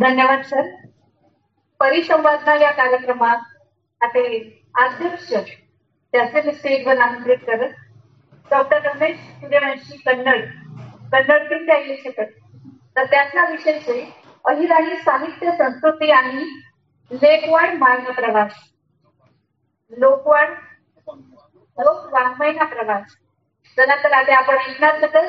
धन्यवाद सर. परिसंवादना या कार्यक्रमात आता अध्यक्ष त्याचे मी स्टेजवर आमंत्रित करत डॉक्टर रमेश सूर्यवंशी कन्नड कन्नडतील त्या शकत तर त्याचा विषय आहे अहिराणी साहित्य संस्कृती आणि लेखवाड मार्ग प्रवास. लोकवाड लोक वाङ्मयना प्रवास. त्यानंतर आता आपण ऐकणार तर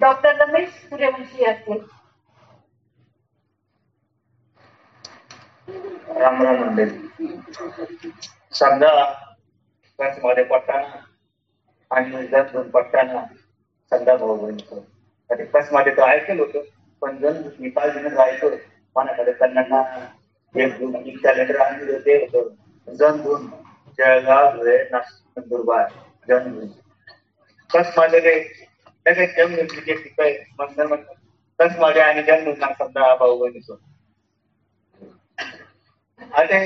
डॉक्टर रमेश सूर्यवंशी असतील राम राम मंडळी समजा मध्ये पडताना आणि जर दोन पडताना समजा भाऊ बहिणीचं आणि बसमध्ये तो ऐकलं होतं पण जर निकाल दिन राहायचो मनाकडे त्यांना एक दोन एक कॅलेंडर आणले ते होतं. जण दोन जळगाव धुळे नाशिक नंदुरबार जण दोन बसमध्ये ते काय जम क्रिकेट शिकाय मंदर म्हणतात कसमध्ये आणि जण दोन समजा भाऊ बहिणीचं. आता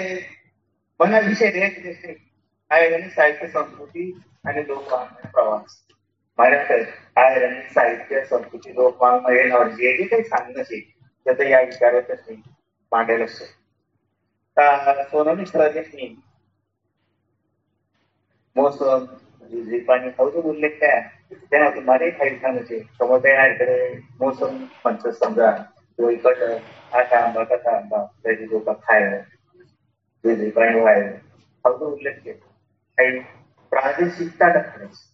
मला विषय द्यायचे आहे साहित्य संस्कृती आणि लोकवाङ्मय प्रवास. माझ्याकडे आहे आणि साहित्य संस्कृती लोकवाङ्मय जे जे काही सांगणं असेल त्याचं या विचारातच मी मांडेल असतो सोनमी सरदेशनी मोसम पाणी खाऊचे उल्लेख काय त्यांना तुम्हाला काही सांगायचे समोर इकडे मोसम म्हणतो समजा तो इकडं आता आंबा कसा आंबा त्याची लोक खायला. जे पाणी व्हायला खाऊचा उल्लेख केला. काही प्रादेशिकता दाखवायची.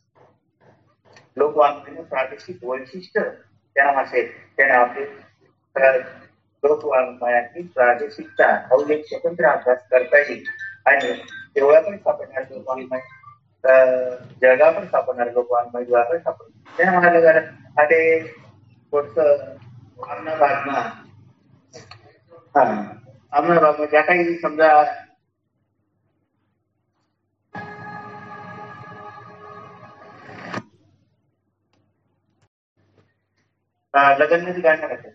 लोकवाङ्मयाने प्रादेशिक वैशिष्ट्य त्यांना भाषेत त्यांना आपले लोकवाङ्मयाची प्रादेशिकता अवलेख स्वतंत्र अभ्यास करता येईल. आणि तेवढा पण सापडणार लोकवाङ्मय जगा पण सापडणार लोकवाङ्मय जेव्हा पण सापडणार त्या महानगरात अरे थोडस आमना भागमा हा. आमना भागमा ज्या काही समजा लग्नाची गाणं करायचं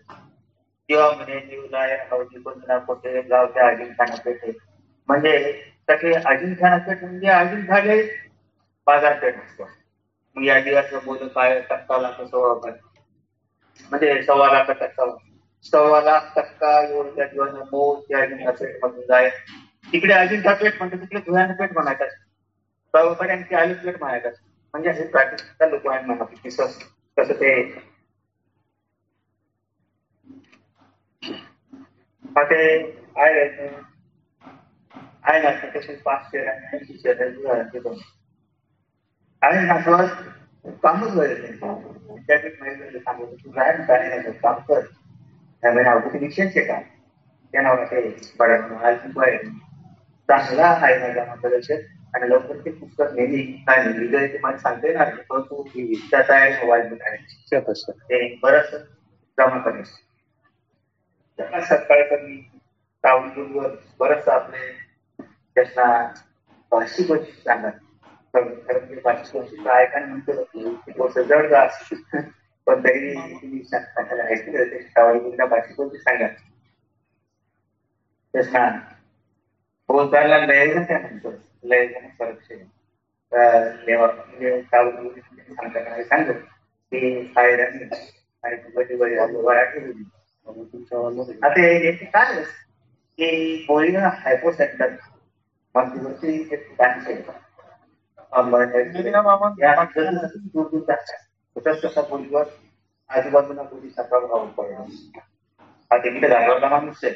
किंवा म्हणे जीवलाय अवधी बंधना कोठे गावच्या अजिंठाना पेठे म्हणजे तसे अजिंठाना पेठ म्हणजे अजिंठ झाले बाजारपेठ असतो मग या दिवस बोल काय टक्का लाख सव्वा म्हणजे सव्वा लाख टक्का सव्वा लाख टक्का एवढ्या दिवस मोल त्या अजिंठा पेठ मधून जाय तिकडे अजिंठा पेठ म्हणतो तिकडे धुळ्याना पेठ म्हणायचं सर्वकडे आणखी आलू प्लेट म्हणायचं म्हणजे असे प्रातिष्ठिका लोक आहेत म्हणा कसं ते ते आहे आहे ना तसे पाच पाचशे ऐंशी शेअर आणि नागवर कामच व्हायला नाही त्यापैकी महिला सांगतो तू राहायला काय काम कर त्यामुळे नाव किती विशेष आहे. का त्या नावाला ते बडा चांगला आहे माझ्या मार्गदर्शन आणि लवकर ते पुस्तक नेहमी काय लिहिलं ते मला सांगता येणार परंतु त्याचा आहे मोबाईल ते बरंच जमा करायचं त्यांना सकाळी मी तावडीवर बरंच आपले त्यांना भाषिक वैशिष्ट्य सांगत. खरं म्हणजे भाषिक वैशिष्ट्य ऐकायला म्हणतो जड जा पण तरी तुम्ही ऐकलं ते तावडीवरच्या भाषिक वैशिष्ट्य सांगा त्यांना बोलताना लयजन काय म्हणतो लयजन संरक्षण म्हणजे सांगताना सांगतो की सायरांनी आणि तुझी वराठी होती आता याची काय की बोलिंग हायपो सेंटर मागची दूर दूर तसंच तसा बोलीवर आजूबाजूला बोलीचा प्रभाव पडला आता इकडे घालवला माणूस आहे.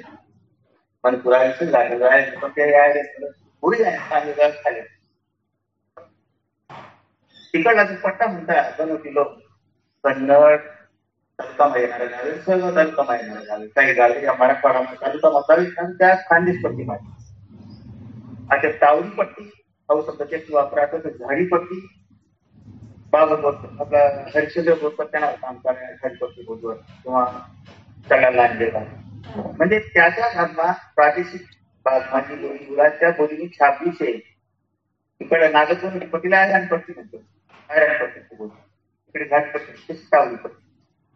पण पुरायचं झालेलं आहे पण ते पुढे आहे खाली. तिकडला पट्टा म्हणतात बनवती लोक कन्नड तालुका महिना झाले सर्व तालुका महिना झाले काही झाले या मराठवाडा तालुका मसावी आणि त्या खानदेश पट्टी माझी आता टावरी पट्टी पाहू शकतो ते वापरायचं तर झाडी पट्टी बाबत आपल्या हरिश्चंद्र बोलतो त्यांना काम करण्या झाडीपट्टी बोलवर किंवा सगळ्या लांडेला म्हणजे त्याच्या भागमा प्रादेशिक माझी बोली मुलाच्या बोलीने छापलीच आहे इकडे नागपूर पट्टीला आहे आणि पट्टी म्हणतो आयरन पट्टी बोलतो इकडे घाटपट्टी सावली पट्टी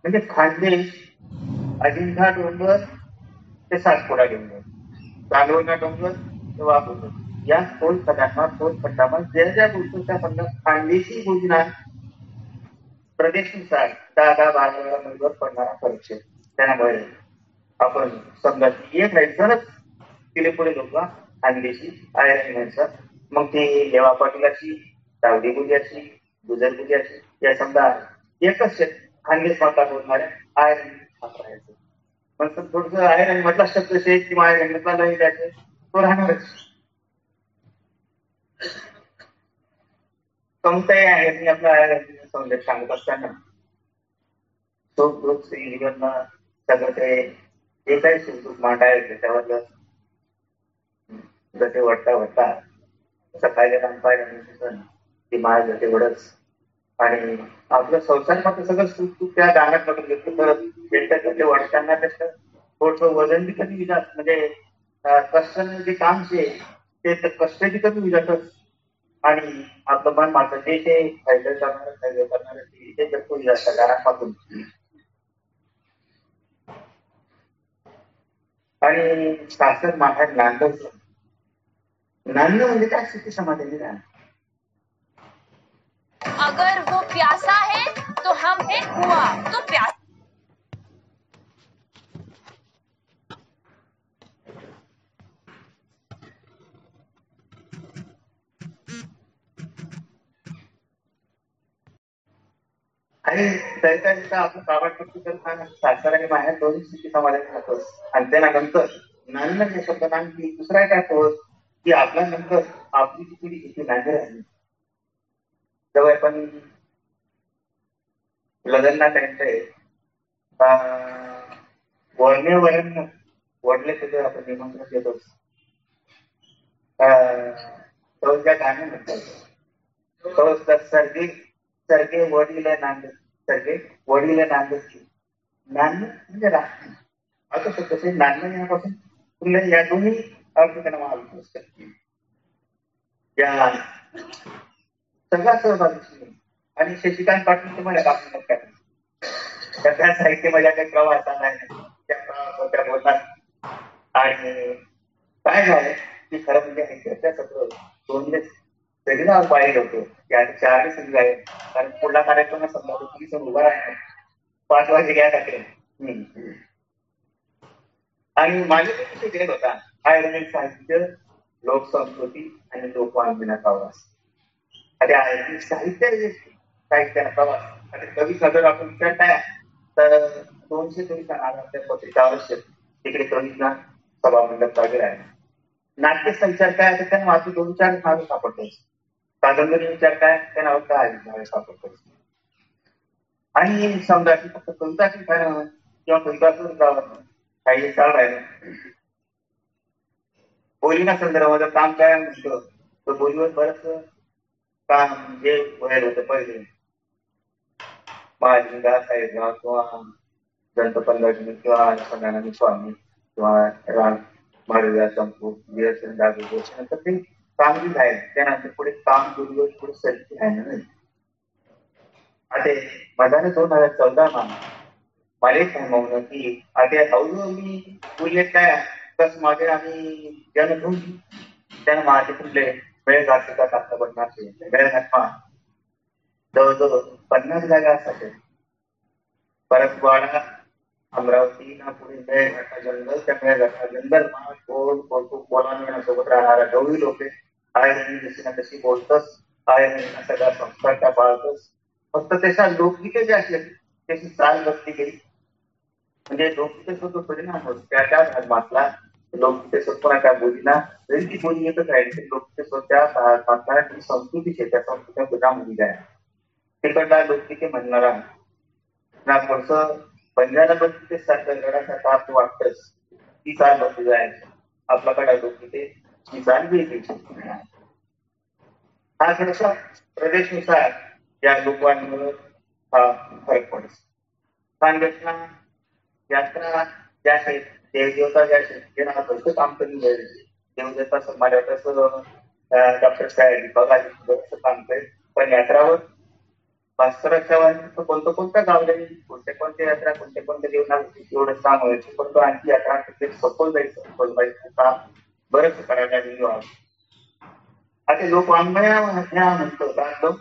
म्हणजे खानदेश अजिंठा डोंगर ते सातपुडा डोंगर चांदवडा डोंगर ते वाघोबर या खोल खड्यांना खोल खड्डामा ज्या ज्या गोष्टींचा म्हणणं खानदेशी योजना प्रदेशनुसार दहा दहा बारा वेळा पडणारा परीक्षेत त्यामुळे आपण समजा एक नाही तरच तिने पुढे लोक खानदेशी आयरन म्हणतात मग ती लेवा पाटीलाची दावडी गुजाची गुजर गुजाची या समजा एकच शेत खानदेश माता बोलणाऱ्या आयरन वापरायचं पण थोडस आयरन म्हटला शब्द शेत किंवा आयरन म्हटला नाही त्याचे तो राहणारच. कमताही आहे आपला आयरन सौंदर्य सांगत असताना तो ग्रुप जीवन सगळं ते जे काही सुखदुःख मांडायचं त्याच्यावर जसे वाटता वाटता सकाळी पाहिजे ती माय जसे एवढंच. आणि आपलं संसार मात्र सगळं सुख सुख त्या दारात पकडून घेतो परत भेटत ते वडताना त्याचं थोडस वजन बी कमी विजात म्हणजे कष्ट जे काम ते कष्ट बी कमी विजातच आणि मात्र जे ते फ़ायदा करणार फ़ायदा करणार ते विजात गाण्यापासून आणि शासन माहेर नांदवलं नांदणं म्हणजे काय? स्थिती समाधानी राहणं अगर वो प्यासा है तो हम है कुआ. तो प्यास आणि त्याच्या तिथं आपलं काबाड पट्टी करताना सासर आणि माहेर दोन्ही स्थिती समाधानी राहतोस आणि त्यानंतर नांदणं हे शब्द नांदी दुसरा काय होत की आपल्या नंतर आपली जी पिढी इथे नांदी राहिली जेव्हा आपण लग्नला त्यांचे वळणे वरण वडले सुद्धा आपण निमंत्रण देतो. तो ज्या गाणे म्हणतात तो सर्गे सर्गे वडीले नांद सगळे वडील नांद नांद म्हणजे राहणं असं शब्द नान यापासून तुला या दोन्ही अर्थ त्यांना महाविष्णू या सगळा सहभागी आणि शशिकांत पाटील तुम्हाला बातमी काय त्या साहित्य माझ्या काही प्रवास आलाय त्या प्रवासाच्या आणि काय झालं? की खरं म्हणजे त्या सगळं दोन सेमिनार पाहिजे होतो या चारही संधी आहे कारण पुढला कार्यक्रम समजा तुम्ही सर उभा राहणार. पाच वाजे घ्या टाकले आणि माझे विषय होता. आयुर्वेदिक साहित्य लोकसंस्कृती आणि लोकवाङ्मनाचा प्रवास. आता आयुर्वेदिक साहित्य साहित्याचा प्रवास. आणि कवी सदर आपण विचारताय तर दोनशे तरी आपल्या पत्रिका आवश्यक. तिकडे कवींना सभामंडप वगैरे आहे. नाट्य संचार काय असेल त्यांना माझे दोन चार नावे सापडतो कादंबरी विचार काय त्या नावात काय सापडतो. आणि समजा की फक्त कविताची काय किंवा कविताचं गावात काही चाल राहिलं बोलीना संदर्भात काम काय म्हणतो तर बोलीवर बरंच काम जे व्हायला होतं पहिले. माझी साहेबराव किंवा दंत पंढरपूर किंवा सदानंद स्वामी किंवा राम महाराजा चंपू वीरचंद दागो नंतर ते कामगिरी आहे त्यानंतर पुढे काम गुरुवर पुढे सरकी आहे आता मधाने दोन हज़ार चौदा मा मला सांगवलं की आता हळूहळू बोलले काय कस मागे आम्ही जन घेऊन त्यानं माझे कुठले वेळ घाटचा टाकता पडणार वेळ घाटमा जवळजवळ पन्नास जागा असायच्या परतवाडा अमरावती पुढे मेळघाटा जंगल त्या मेळघाटा जंगल कोण कोणतो कोलांगणासोबत राहणारा गवळी लोक आय जशी ना तशी बोलतस? आहे सगळ्या संस्कार त्या पाळतस? फक्त त्याच्या लोकगीते जे असले त्याची चाल बसली गेली म्हणजे लोकगीतेचा परिणाम होत त्या त्या धर्मातला लोकगीते स्वतः त्या बोलीला जरी ती बोली येतच राहील लोकगीते स्वतः धर्मातला जी संस्कृती त्या संस्कृती मुलगा आहे. तिकडला लोकगीते म्हणणार आहे. ना थोडस पंजाला पण सारखं गडासारखं आपलं वाटतच. ती चाल बसली जायचं आपल्याकडे लोकगीते. ती हा थोडासा प्रदेशनुसार या लोकांमुळे हा फरक पडतो. स्थानरचना यात्रा ज्या देवदेवता ज्या आहेत ते ना काम करून गेले देवदेवता समाजात डॉक्टर साहेब बघायला बरंच काम करेल पण यात्रावर भास्कराच्या वाणी कोणतं कोणत्या गावले कोणत्या कोणत्या यात्रा कोणत्या कोणत्या देवना एवढं काम व्हायचं पण तो आणखी यात्रा सखोल जायचं सखोल जायचं काम बरंच करायला गेलो आता लोक वाङ्मया म्हणतो लोक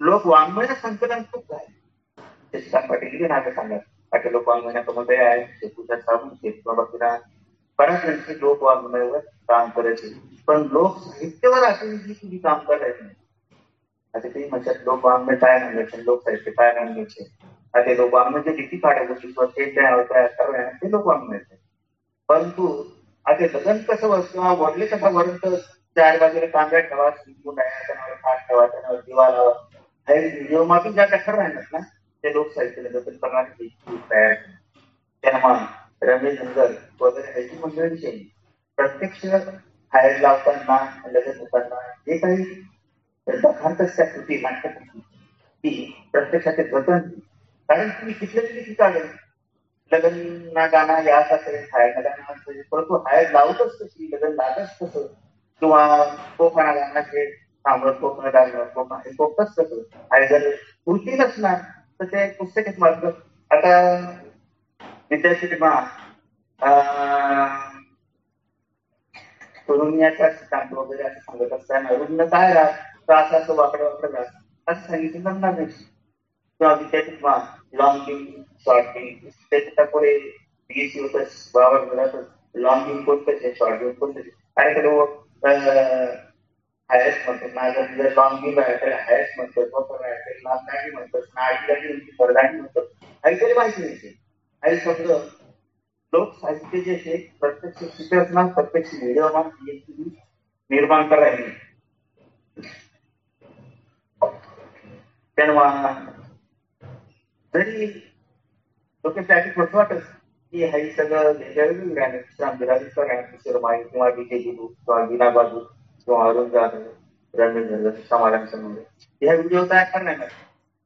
लोक वाङ्मय संकलन खूप झाले. पाटील नाटक सांगत आता लोक वाङ्मयामध्ये आहे ते पूजा साबून बाबा बऱ्याच त्यांचे लोक वाङ्मयावर काम करायचे पण लोक साहित्यावर असे जी काम करायचे नाही आता ते म्हणतात लोक वाङ्मय काय म्हणायचे लोक साहित्य काय म्हणायचे आता लोक वाङ्मय जे किती काढायचं किंवा ते तयार तयार ते लोक वाङ्मयाचे परंतु असे लग्न कसं किंवा वडले कसं वरंत चार बाजूला कांदा ठेवा शिंपून त्यावर भात ठेवा त्यावर दिवा लावा हे व्हिडिओ मागून ज्या कठर राहणार ना ते लोक साहित्य जतन करणारे तयार त्यांना रमेश धनगर वगैरे ह्याची मंडळीची प्रत्यक्ष हायर लावताना लग्न होताना जे काही दखांतच त्या कृती नाट्यकृती ती प्रत्यक्षाचे जतन कारण तुम्ही कितल्या किती काढेल? लग्न ना गाणं असं असेल हायर गाणं हाय. परंतु हायर लावतच कशी लग्न म्हणजे लागत कसं किंवा कोकणा गाणं जे थांबत कोकण गाणं कोकण हे कोकतच कसं आणि जर कृती नसणार तर ते पुस्तकच मार्ग. आता विद्यार्थी रुग्णाचा सिद्धांत वगैरे असं सांगत असताना रुग्ण काय राहत तर असं असं वाकडं वाकडं राहत असं सांगितलं जमणार नाही. किंवा विद्यार्थी लॉंग गेम शॉर्ट गेम त्याच्या पुढे बीएससी होतच बाबा घरातच लॉंग गेम कोणतंच आहे शॉर्ट गेम कोणतंच आणि त्याला हायस्ट म्हणतो माझं जर लॉंग गेम आहे तर हायस्ट म्हणतो बफर आहे तर लांबदाणी म्हणतो नाडी परदाणी म्हणतो काहीतरी माहिती नाही काही शब्द लोक साहित्य जे आहे प्रत्यक्ष शिकवणार प्रत्यक्ष व्हिडिओ निर्माण करायचे तेव्हा तरी डोक्यासाठी कसं वाटत की हे सगळं नेचरल गाणं शांतराजीचं गाणं किशोर माई किंवा डीजे गुरु किंवा विना बाजू किंवा अरुण जाधव रणवीर समाधान ह्या व्हिडिओ तयार करणार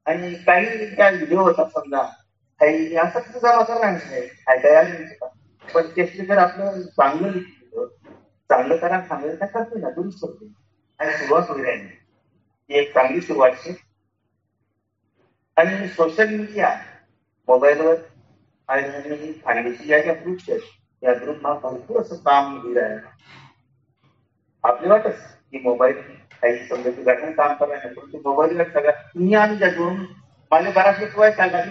आणि काही त्या व्हिडिओ होतात समजा काही असं कसं जमा करणार नाही काय तयार नाही. पण त्याची जर आपलं चांगलं लिहिलं चांगलं करा सांगितलं त्या करते ना दुरुस्त होते आणि सुरुवात वगैरे एक चांगली सुरुवात आहे. आणि सोशल मीडिया मोबाईलवर आणि फायनान्शियल या ज्या ग्रुप्स आहेत या ग्रुपला भरपूर असं काम दिलं आहे आपली वाटच की मोबाईल काही समजा तू घटना काम करायला परंतु मोबाईलवर सगळ्या तुम्ही आम्ही ज्यातून मला बराचसे शिवाय सांगा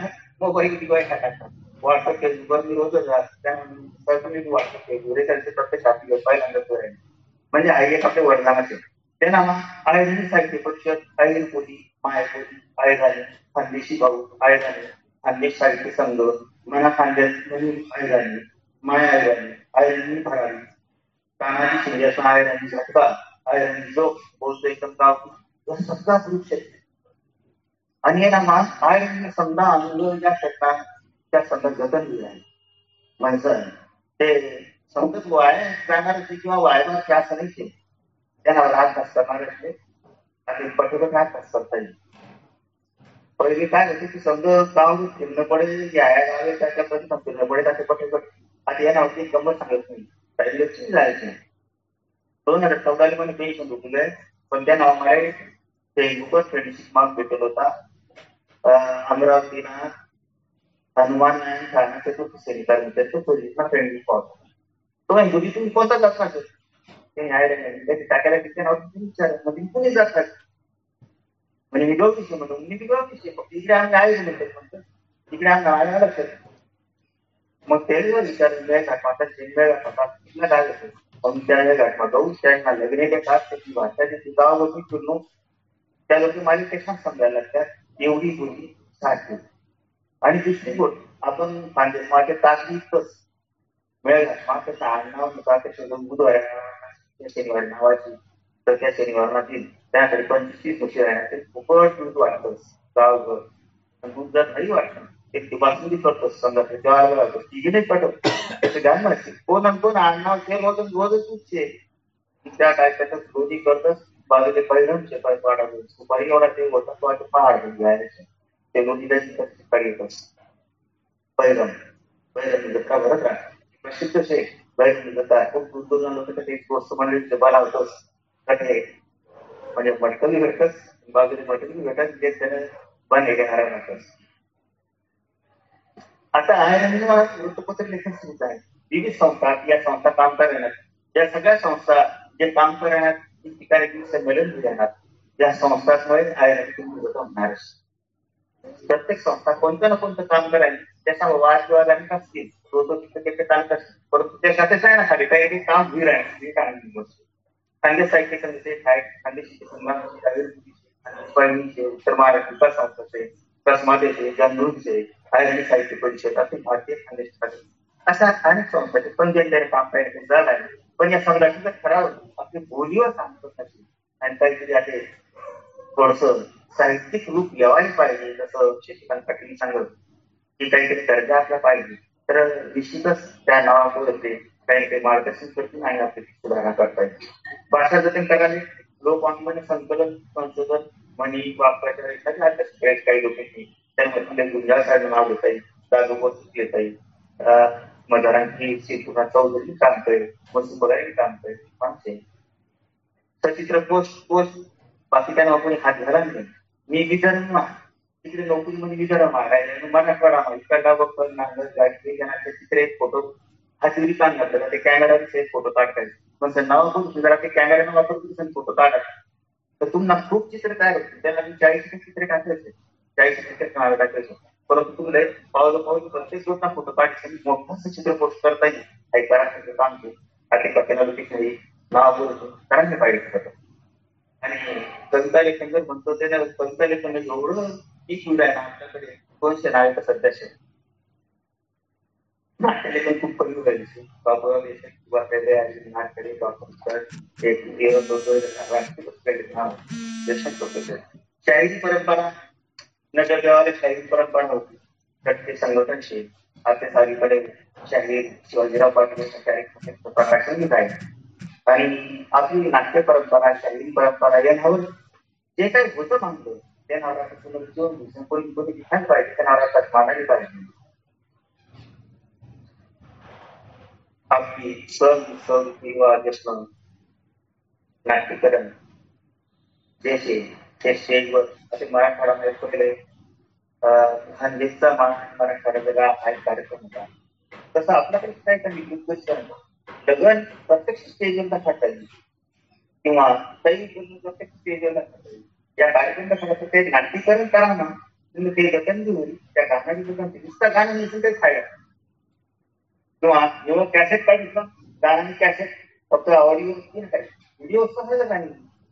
मोबाईल दिवाय टाकायचा व्हॉट्सअप फेसबुकवर मी रोजच त्यामुळे मी व्हॉट्सअप फेसबुक त्यांचे प्रत्येक आपली पहिल्यांदाच आहे म्हणजे आई एक आपल्या वडिलांचे ते ना आयुर्वेदिक साहित्य परिषद आयुर्वेद पोली मायापोली आय झाले खानदेशी भाऊ आय झाले खानदेश साहित्य संघ मना खानदेश म्हणून आय झाले माय आय झाले आयुर्वेदिक भरावी तानाजी शिंदे असं आय झटका आय झाली जो बोलतो एकदम गाव या सगळा ग्रुप शेतकरी आणि हे नामा आय समजा अनुभव ज्या क्षेत्रात त्या संघ जतन दिलं आहे माणसं ते समजत वाया जाणार किंवा वायवर त्या असं नाही त्यांना राहत करणार असते आणि पटोपट राहत करता येईल पहिले काय होते की समजा जाऊन फिरणं पडेल याया गावे त्याच्यापर्यंत फिरणं पडेल त्याचे पटोपट आता या नावाची गंमत सांगत नाही. पहिले लक्ष जायचे दोन हजार चौदाला मध्ये पेन्शन भेटले पण त्या नावामुळे फेसबुकवर फ्रेंडशिप मार्क भेटत होता. अमरावतीला हनुमान आणि ठाणा चतुर्थ सैनिकांनी मित्रांच्या पोलिसला फ्रेंडशिप पावता तो हिंदुजी तुम्ही कोणता जात नाही ते आहे टाकायला तिथे नाव विचार. म्हणजे कुणी जातात. म्हणजे मी गवतीशी म्हणतो मी गवतीशी फक्त इकडे आम्ही आहे म्हणतो म्हणतो इकडे आम्ही आहे लक्षात मग त्याला विचार वेळ घाटमाता वेळ घाटमाता तिथला काय होतं? त्या वेळ घाटमा जाऊ लग्न ते खास त्याची भाषा त्याची गाव त्या लोक माझी पेक्षा समजायला लागतात. एवढी बोली सारखी. आणि दुसरी गोष्ट आपण खानदेश माझ्या ताकदीतच वेळ घाटमा त्याचं आडनाव होता नावाची तर त्या शनिवारमध्ये त्याकडे पंचवीस वर्षे राहण्याचे खूपच दूध वाटतं. गावभर. दूध जर नाही वाटतं एक बासुंदी करतो समजा जेवायला लागतो तिघी नाही पटत त्याचं गाण माहिती कोण आणि कोण आडनाव ते मग रोजच उठचे त्या काय त्याच्यात रोजी करतच बाजूचे बाजूले परिणामचे पाडावे सुपारी एवढा ते होता तो आता पहाड घ्यायचे ते रोजीला सकाळी येतात. पैरम पैरम जत्रा भरत राहा प्रसिद्ध शेख बरेच पैरम आहे. खूप दूर दूर लोक ते एक म्हणजे बरा म्हणजे मटकली भेटत बाजूने मटकली भेटत जे त्याने बने घेणारा नसत आता आहे मला वृत्तपत्र लेखन सुरू आहे. विविध संस्था या संस्था काम करणार या सगळ्या संस्था जे काम करण्यात ठिकाणी संमेलन घेणार या संस्थांमुळे आयरन होणार प्रत्येक संस्था कोणतं ना कोणतं काम करायला त्याचा वादविवाद आणि असतील परंतु त्याच्यातच ना खाली काही काही काम वीर आहे वीर खानदेश साहित्य संघाचे काय उत्तर महाराष्ट्र विकास संस्थाचे कसमादेचे जनरूपचे साहित्य परिषद असे भारतीय खानदेश अशा अनेक संस्थाचे पण ज्यांच्या काम करायचं झालं आहे पण या संघाची ठराव आपली बोलीवर काम करण्याची आणि काहीतरी आता थोडस साहित्यिक रूप यावायला पाहिजे जसं शशिकांत पाटील सांगत. की काहीतरी दर्जा आपला पाहिजे. तर निश्चितच त्या नावापुढे ते काही काही मार्गदर्शन करतील आणि आपली सुधारणा करता येईल भाषा जतन करायला लोक ऑनलाईन संकलन संशोधन म्हणी वापराच्या रेषाचे अभ्यास काही लोकांनी त्यामध्ये गुंजाळ साहेब नाव घेता येईल दागोबा घेता येईल. मदारांची शेतुरा चौधरी काम करेल वसुंधराही काम करेल माणसे. सचित्र पोस्ट पोस्ट बाकी त्यांना आपण हात घाला नाही. मी विदर्भ तिकडे नोकरीमध्ये विदर्भ मारायला मराठवाडा इकडला बघतो नांगर गाडी जणांचे चित्र एक फोटो हाती काम घातलं ते कॅमेराचे फोटो काढतायत पण सर नाव पण जरा ते कॅमेरा वापर फोटो काढायचे. तर तुम्हाला खूप चित्र काय होते? त्याला मी चाळीस चित्र टाकायचे. चाळीस चित्र काढायला टाकायचे. परंतु तुम्हाला पावलं पाऊल प्रत्येक रोजचा फोटो काढायचे. मोठं चित्र पोस्ट करता येईल. काही करायचं काम ते आधी पॅनॉलिटिक नाव बोलतो करायला पाहिजे आणि कविता लेखन जर म्हणतो ते कविता लेखन एवढं पीक आहे ना आपल्याकडे दोनशे नावे सध्याचे नाट्यलेखन खूप कमी व्हायचे बाबा देशात किंवा नाटकडे शाहिरी परंपरा नगर गावाला शाहिरी परंपरा होती. घटके संघटनशील आपल्या सारीकडे शाहीर शिवाजीराव पाटील प्रकाशन आहे आणि आपली नाट्य परंपरा शाहिरी परंपरा यांवर जे काही होतं मानतो त्या नावाचं पुनरुज्जीवन कोणी कोणी लिहायला पाहिजे त्या नावाला मानायला पाहिजे आपली सण सण किंवा जश्न नाट्यकरण जैसे ते स्टेजवर असे मराठवाड्यामध्ये पहिले खानदेशचा मराठवाडा वेगळा हा एक कार्यक्रम होता तसं आपल्याकडे काय काही दिग्दर्शन लगन प्रत्यक्ष स्टेजवर दाखवता येईल किंवा काही प्रत्यक्ष स्टेजवर दाखवता येईल या कार्यक्रम कसं ते नाट्यकरण करा ना. तुम्ही ते गतन घेऊन त्या गाण्याची दुकानचे नुसतं गाणं नसून ते फायदा किंवा जेव्हा कॅसेट काढलं गाणं कॅसेट फक्त ऑडिओ व्हिडिओ समजलं नाही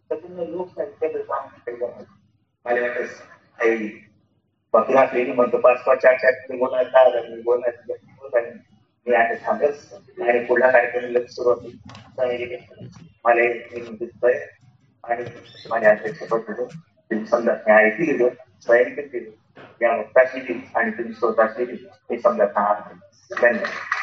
तर तुम्ही लोक साहित्य मला वाटत आई बाकी हा ट्रेनिंग म्हणतो पाच पाच चार चार बोलायला मी बोलायचं मी आता थांबच आणि पुढला कार्यक्रम लक्ष सुरू होती. मला दिसतोय आणि माझ्या अध्यक्ष तुम्ही समजा मी ऐकली दिलं स्वयं केलं या वक्ताशी आणि तुम्ही स्वतःशी हे समजा धन्यवाद.